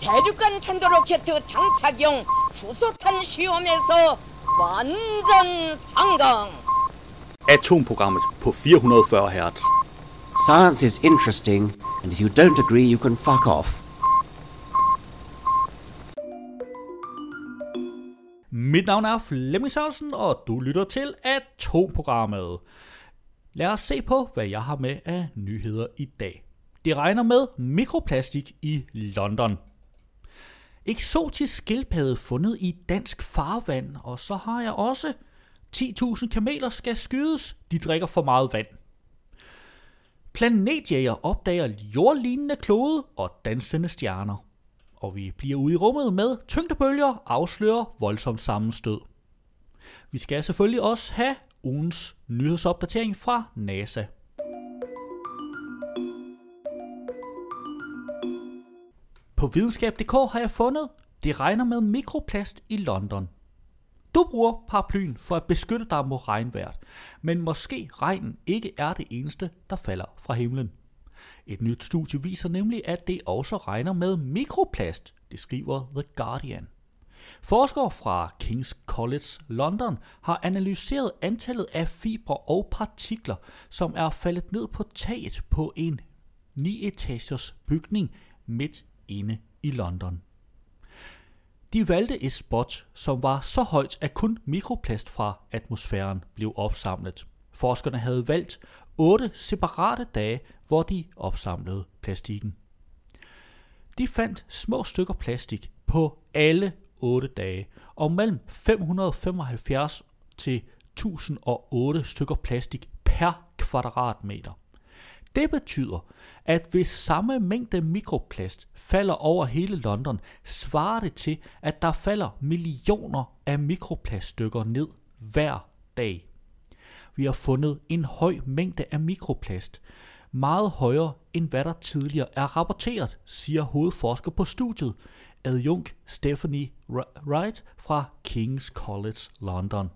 대륙간 탄도로켓 장착용 수소탄 시험에서 완전 성공. Atomprogrammet på 440 Hz. Science is interesting, and if you don't agree, you can fuck off. Mit navn er Flemming Sørensen, og du lytter til Atomprogrammet. Lad os se på, hvad jeg har med af nyheder i dag. Det regner med mikroplastik i London. Eksotisk skildpadde fundet i dansk farvand, og så har jeg også 10.000 kameler skal skydes, de drikker for meget vand. Planetjæger opdager jordlignende klode og dansende stjerner. Og vi bliver ude i rummet med tyngdebølger afslører voldsom sammenstød. Vi skal selvfølgelig også have ugens nyhedsopdatering fra NASA. På videnskab.dk har jeg fundet, det regner med mikroplast i London. Du bruger paraplyen for at beskytte dig mod regnvejr, men måske regnen ikke er det eneste, der falder fra himlen. Et nyt studie viser nemlig, at det også regner med mikroplast, det skriver The Guardian. Forskere fra King's College London har analyseret antallet af fibre og partikler, som er faldet ned på taget på en 9-etagers bygning midt inde i London. De valgte et spot, som var så højt, at kun mikroplast fra atmosfæren blev opsamlet. Forskerne havde valgt otte separate dage, hvor de opsamlede plastikken. De fandt små stykker plastik på alle 8 dage, og mellem 575 til 1008 stykker plastik per kvadratmeter. Det betyder, at hvis samme mængde mikroplast falder over hele London, svarer det til, at der falder millioner af mikroplaststykker ned hver dag. Vi har fundet en høj mængde af mikroplast, meget højere end hvad der tidligere er rapporteret, siger hovedforsker på studiet, adjunkt Stephanie Wright fra King's College London.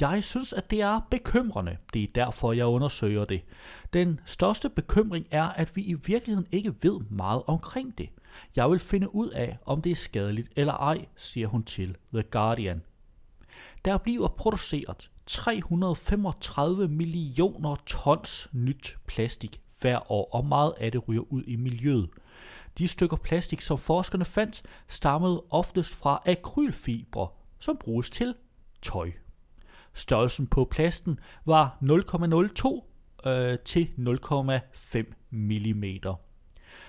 Jeg synes, at det er bekymrende. Det er derfor, jeg undersøger det. Den største bekymring er, at vi i virkeligheden ikke ved meget omkring det. Jeg vil finde ud af, om det er skadeligt eller ej, siger hun til The Guardian. Der bliver produceret 335 millioner tons nyt plastik hver år, og meget af det ryger ud i miljøet. De stykker plastik, som forskerne fandt, stammede oftest fra akrylfibre, som bruges til tøj. Størrelsen på plasten var 0,02 øh, til 0,5 mm.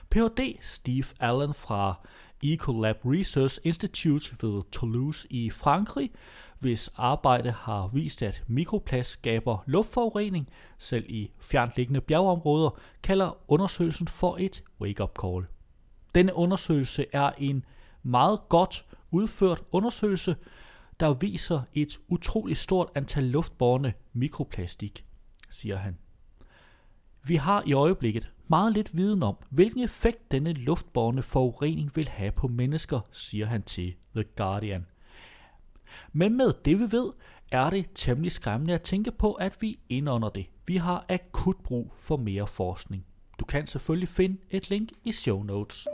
Ph.D. Steve Allen fra Ecolab Research Institute ved Toulouse i Frankrig, hvis arbejde har vist, at mikroplast skaber luftforurening, selv i fjernliggende bjergeområder, kalder undersøgelsen for et wake-up call. Denne undersøgelse er en meget godt udført undersøgelse, der viser et utroligt stort antal luftborne mikroplastik, siger han. Vi har i øjeblikket meget lidt viden om, hvilken effekt denne luftborne forurening vil have på mennesker, siger han til The Guardian. Men med det vi ved, er det temmelig skræmmende at tænke på, at vi indånder det. Vi har akut brug for mere forskning. Du kan selvfølgelig finde et link i show notes.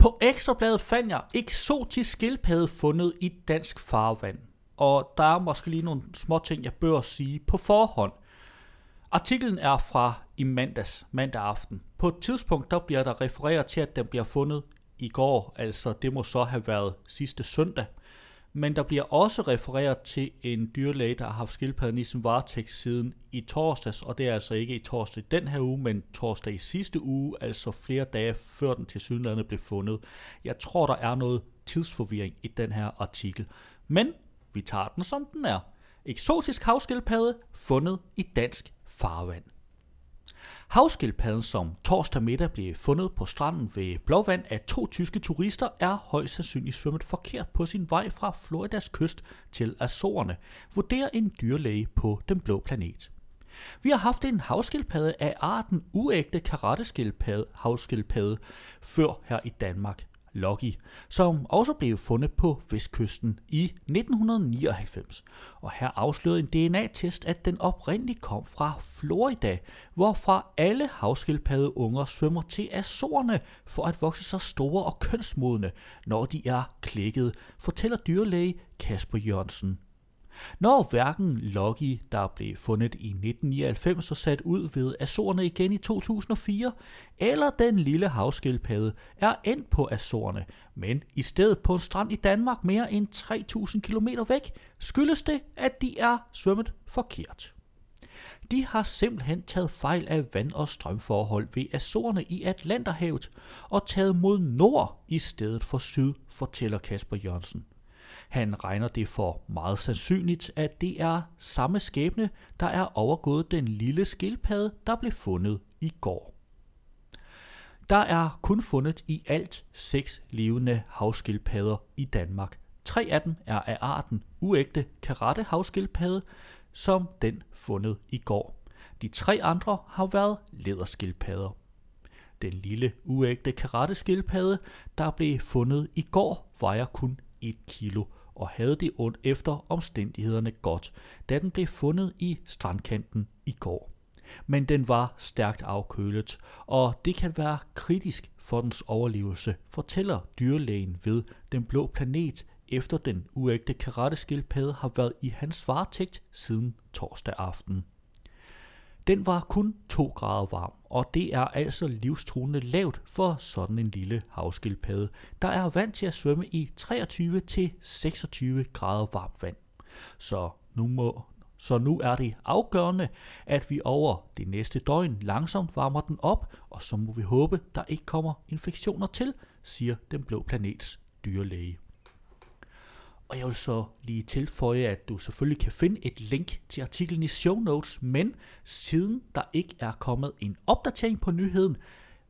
På Ekstrabladet fandt jeg eksotisk skildpadde fundet i dansk farvand. Og der er måske lige nogle små ting, jeg bør sige på forhånd. Artiklen er fra i mandags, mandag aften. På et tidspunkt der bliver der refereret til, at den bliver fundet i går, altså det må så have været sidste søndag. Men der bliver også refereret til en dyrlæge, der har haft skildpadden i sin varetægt siden i torsdags, og det er altså ikke i torsdag den her uge, men torsdag i sidste uge, altså flere dage før den til Sydlandet blev fundet. Jeg tror, der er noget tidsforvirring i den her artikel. Men vi tager den som den er. Eksotisk havskildpadde fundet i dansk farvand. Havskildpadden, som torsdag middag blev fundet på stranden ved Blåvand af to tyske turister, er højst sandsynligt svømmet forkert på sin vej fra Floridas kyst til Azorerne, vurderer en dyrlæge på den blå planet. Vi har haft en havskildpadde af arten uægte karateskildpadde havskildpadde før her i Danmark. Logie, som også blev fundet på vestkysten i 1999. Og her afslørede en DNA-test, at den oprindeligt kom fra Florida, hvorfra alle havskildpaddeunger svømmer til Azorerne for at vokse sig store og kønsmodne, når de er klækket, fortæller dyrlæge Kasper Jørgensen. Når hverken Loki, der blev fundet i 1999 og sat ud ved Azorerne igen i 2004, eller den lille havskildpadde er endt på Azorerne, men i stedet på en strand i Danmark mere end 3000 km væk, skyldes det, at de er svømmet forkert. De har simpelthen taget fejl af vand- og strømforhold ved Azorerne i Atlanterhavet og taget mod nord i stedet for syd, fortæller Kasper Jørgensen. Han regner det for meget sandsynligt, at det er samme skæbne, der er overgået den lille skildpadde, der blev fundet i går. Der er kun fundet i alt seks levende havskildpadder i Danmark. Tre af dem er af arten uægte karate havskildpadde, som den fundet i går. De tre andre har været læderskildpadder. Den lille uægte karateskildpadde, der blev fundet i går, vejer kun 1 kilo og havde det ondt efter omstændighederne godt, da den blev fundet i strandkanten i går. Men den var stærkt afkølet, og det kan være kritisk for dens overlevelse, fortæller dyrlægen ved Den Blå Planet, efter den uægte karateskildpadde har været i hans varetægt siden torsdag aften. Den var kun 2 grader varm, og det er altså livstruende lavt for sådan en lille havskildpadde, der er vant til at svømme i 23 til 26 grader varmt vand. Så nu, må, så nu er det afgørende, at vi over det næste døgn langsomt varmer den op, og så må vi håbe, der ikke kommer infektioner til, siger den blå planets dyrlæge. Og jeg vil så lige tilføje, at du selvfølgelig kan finde et link til artiklen i show notes, men siden der ikke er kommet en opdatering på nyheden,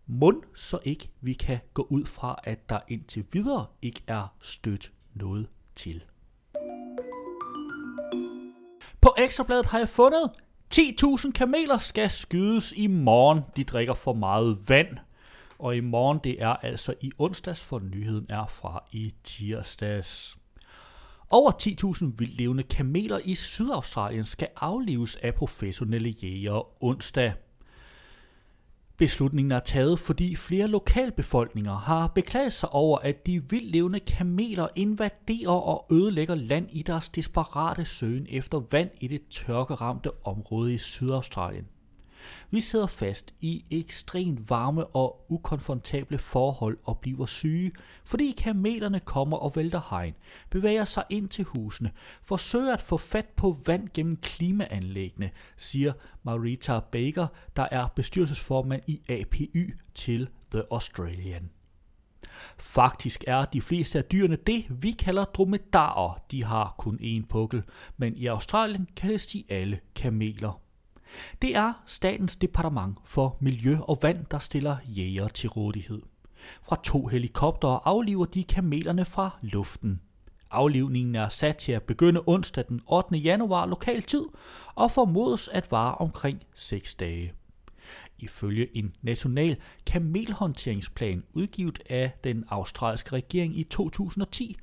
må så ikke vi kan gå ud fra, at der indtil videre ikke er stødt noget til. På Ekstrabladet har jeg fundet 10.000 kameler skal skydes i morgen. De drikker for meget vand. Og i morgen, det er altså i onsdags, for nyheden er fra i tirsdags. Over 10.000 vildlevende kameler i Sydaustralien skal aflives af professionelle jægere onsdag. Beslutningen er taget, fordi flere lokalbefolkninger har beklaget sig over, at de vildlevende kameler invaderer og ødelægger land i deres desperate søgen efter vand i det tørkeramte område i Sydaustralien. Vi sidder fast i ekstremt varme og ukonfortable forhold og bliver syge, fordi kamelerne kommer og vælter hegn, bevæger sig ind til husene, forsøger at få fat på vand gennem klimaanlæggene, siger Marita Baker, der er bestyrelsesformand i APY til The Australian. Faktisk er de fleste af dyrene det, vi kalder dromedarer. De har kun én pukkel, men i Australien kaldes de alle kameler. Det er Statens Departement for Miljø og Vand, der stiller jæger til rådighed. Fra to helikoptere afliver de kamelerne fra luften. Aflivningen er sat til at begynde onsdag den 8. januar lokal tid og formodes at vare omkring 6 dage. Ifølge en national kamelhåndteringsplan udgivet af den australske regering i 2010,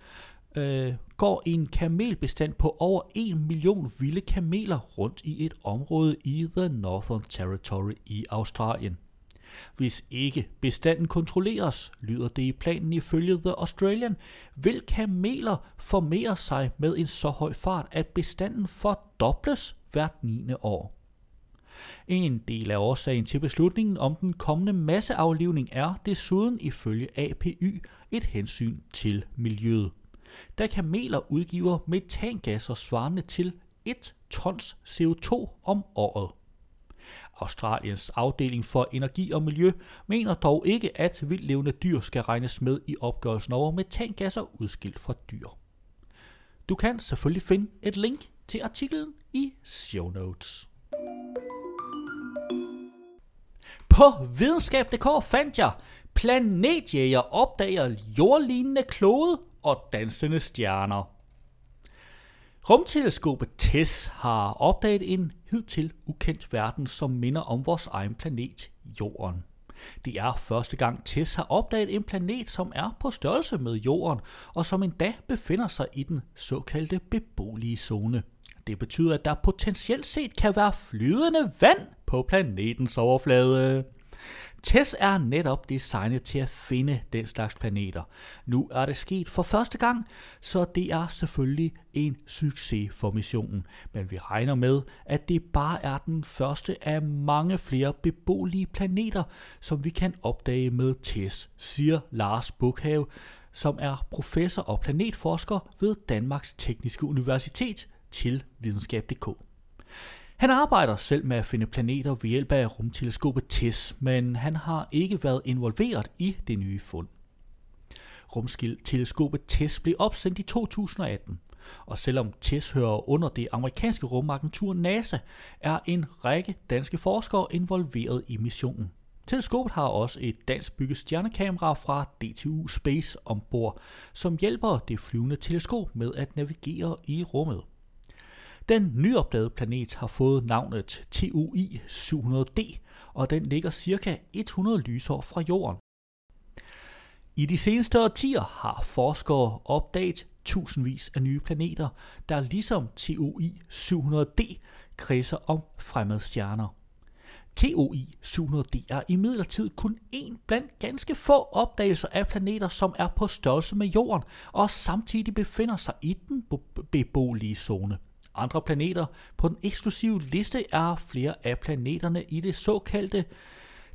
øh, går en kamelbestand på over 1 million vilde kameler rundt i et område i The Northern Territory i Australien. Hvis ikke bestanden kontrolleres, lyder det i planen ifølge The Australian, vil kameler formere sig med en så høj fart, at bestanden fordobles hvert 9. år. En del af årsagen til beslutningen om den kommende masseaflivning er desuden ifølge APY et hensyn til miljøet da kameler udgiver metangasser svarende til 1 tons CO2 om året. Australiens afdeling for energi og miljø mener dog ikke, at vildlevende dyr skal regnes med i opgørelsen over metangasser udskilt fra dyr. Du kan selvfølgelig finde et link til artiklen i show notes. På videnskab.dk fandt jeg, planetjæger opdager jordlignende klode og dansende stjerner. Rumteleskopet TESS har opdaget en hidtil ukendt verden, som minder om vores egen planet, Jorden. Det er første gang TESS har opdaget en planet, som er på størrelse med Jorden, og som endda befinder sig i den såkaldte beboelige zone. Det betyder, at der potentielt set kan være flydende vand på planetens overflade. TESS er netop designet til at finde den slags planeter. Nu er det sket for første gang, så det er selvfølgelig en succes for missionen. Men vi regner med, at det bare er den første af mange flere beboelige planeter, som vi kan opdage med TESS, siger Lars Bukhave, som er professor og planetforsker ved Danmarks Tekniske Universitet til videnskab.dk. Han arbejder selv med at finde planeter ved hjælp af rumteleskopet TESS, men han har ikke været involveret i det nye fund. Rumteleskopet TESS blev opsendt i 2018, og selvom TESS hører under det amerikanske rumagentur NASA, er en række danske forskere involveret i missionen. Teleskopet har også et dansk bygget stjernekamera fra DTU Space ombord, som hjælper det flyvende teleskop med at navigere i rummet. Den nyopdagede planet har fået navnet TUI 700D, og den ligger cirka 100 lysår fra Jorden. I de seneste årtier har forskere opdaget tusindvis af nye planeter, der ligesom TOI 700D kredser om fremmede stjerner. TOI 700D er imidlertid kun en blandt ganske få opdagelser af planeter, som er på størrelse med Jorden og samtidig befinder sig i den beboelige zone andre planeter. På den eksklusive liste er flere af planeterne i det såkaldte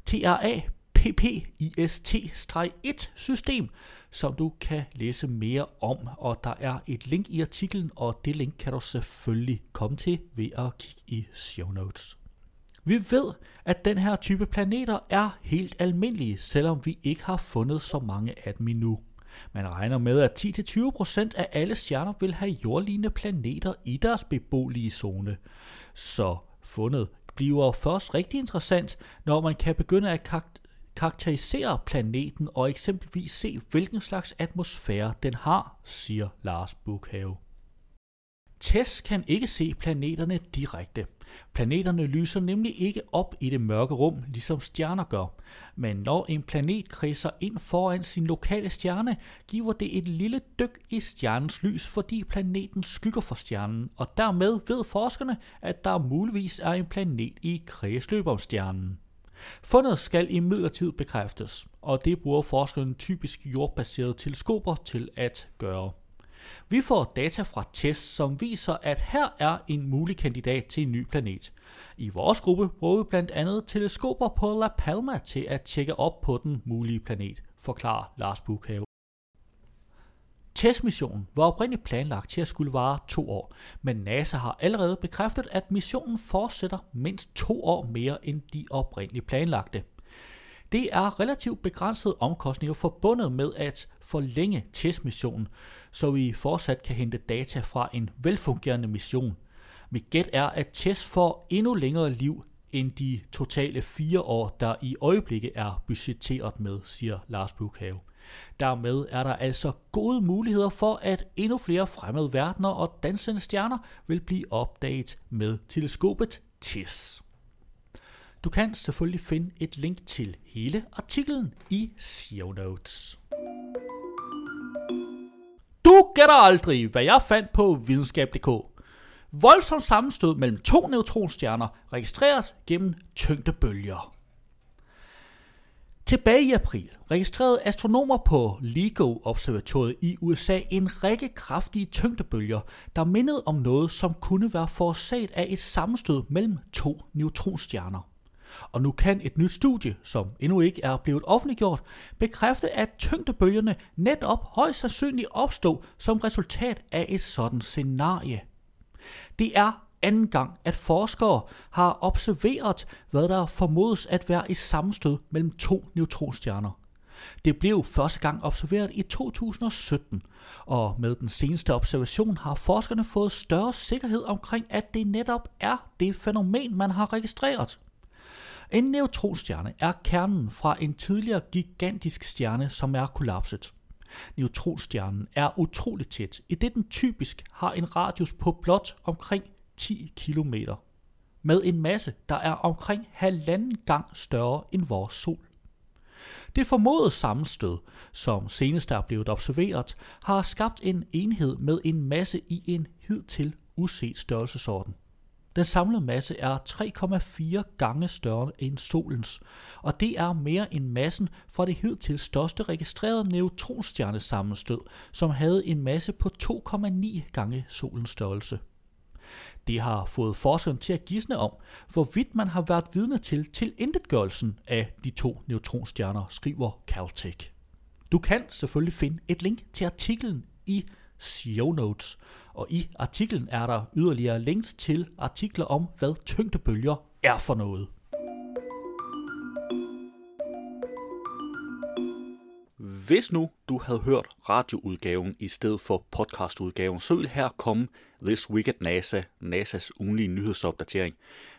TRA PPIST-1 system, som du kan læse mere om, og der er et link i artiklen, og det link kan du selvfølgelig komme til ved at kigge i show notes. Vi ved, at den her type planeter er helt almindelige, selvom vi ikke har fundet så mange af dem endnu. Man regner med, at 10-20% af alle stjerner vil have jordlignende planeter i deres beboelige zone. Så fundet bliver først rigtig interessant, når man kan begynde at karakterisere planeten og eksempelvis se, hvilken slags atmosfære den har, siger Lars Bukhave. TESS kan ikke se planeterne direkte. Planeterne lyser nemlig ikke op i det mørke rum, ligesom stjerner gør. Men når en planet kredser ind foran sin lokale stjerne, giver det et lille dyk i stjernens lys, fordi planeten skygger for stjernen, og dermed ved forskerne, at der muligvis er en planet i kredsløb om stjernen. Fundet skal i bekræftes, og det bruger forskerne typisk jordbaserede teleskoper til at gøre. Vi får data fra test, som viser, at her er en mulig kandidat til en ny planet. I vores gruppe bruger vi blandt andet teleskoper på La Palma til at tjekke op på den mulige planet, forklarer Lars Bukhave. Testmissionen var oprindeligt planlagt til at skulle vare to år, men NASA har allerede bekræftet, at missionen fortsætter mindst to år mere end de oprindeligt planlagte. Det er relativt begrænsede omkostninger forbundet med at forlænge testmissionen, så vi fortsat kan hente data fra en velfungerende mission. Mit gæt er, at test får endnu længere liv end de totale fire år, der i øjeblikket er budgetteret med, siger Lars Bukhave. Dermed er der altså gode muligheder for, at endnu flere fremmede verdener og dansende stjerner vil blive opdaget med teleskopet TISS. Du kan selvfølgelig finde et link til hele artiklen i show notes. Du gætter aldrig, hvad jeg fandt på videnskab.dk. Voldsom sammenstød mellem to neutronstjerner registreres gennem tyngdebølger. Tilbage i april registrerede astronomer på LIGO-observatoriet i USA en række kraftige tyngdebølger, der mindede om noget, som kunne være forårsaget af et sammenstød mellem to neutronstjerner. Og nu kan et nyt studie, som endnu ikke er blevet offentliggjort, bekræfte, at tyngdebølgerne netop højst sandsynligt opstod som resultat af et sådan scenarie. Det er anden gang, at forskere har observeret, hvad der formodes at være et sammenstød mellem to neutronstjerner. Det blev første gang observeret i 2017, og med den seneste observation har forskerne fået større sikkerhed omkring, at det netop er det fænomen, man har registreret. En neutronstjerne er kernen fra en tidligere gigantisk stjerne, som er kollapset. Neutronstjernen er utroligt tæt, i det den typisk har en radius på blot omkring 10 km, med en masse, der er omkring halvanden gang større end vores sol. Det formodede sammenstød, som senest er blevet observeret, har skabt en enhed med en masse i en hidtil uset størrelsesorden. Den samlede masse er 3,4 gange større end solens, og det er mere end massen fra det hidtil største registrerede neutronstjernesammenstød, som havde en masse på 2,9 gange solens størrelse. Det har fået forskeren til at gisne om, hvorvidt man har været vidne til tilintetgørelsen af de to neutronstjerner, skriver Caltech. Du kan selvfølgelig finde et link til artiklen i show notes, og i artiklen er der yderligere links til artikler om, hvad tyngdebølger er for noget. Hvis nu du havde hørt radioudgaven i stedet for podcastudgaven, så ville her komme This Week at NASA, NASA's ugenlige nyhedsopdatering.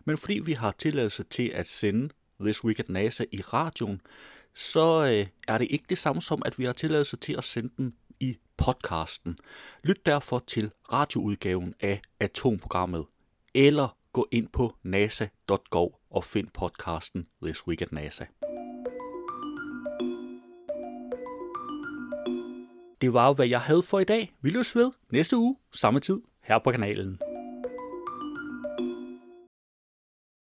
Men fordi vi har tilladelse til at sende This Week at NASA i radioen, så øh, er det ikke det samme som, at vi har tilladelse til at sende den podcasten. Lyt derfor til radioudgaven af Atomprogrammet, eller gå ind på nasa.gov og find podcasten This Week at NASA. Det var, hvad jeg havde for i dag. Vi løs ved næste uge, samme tid, her på kanalen.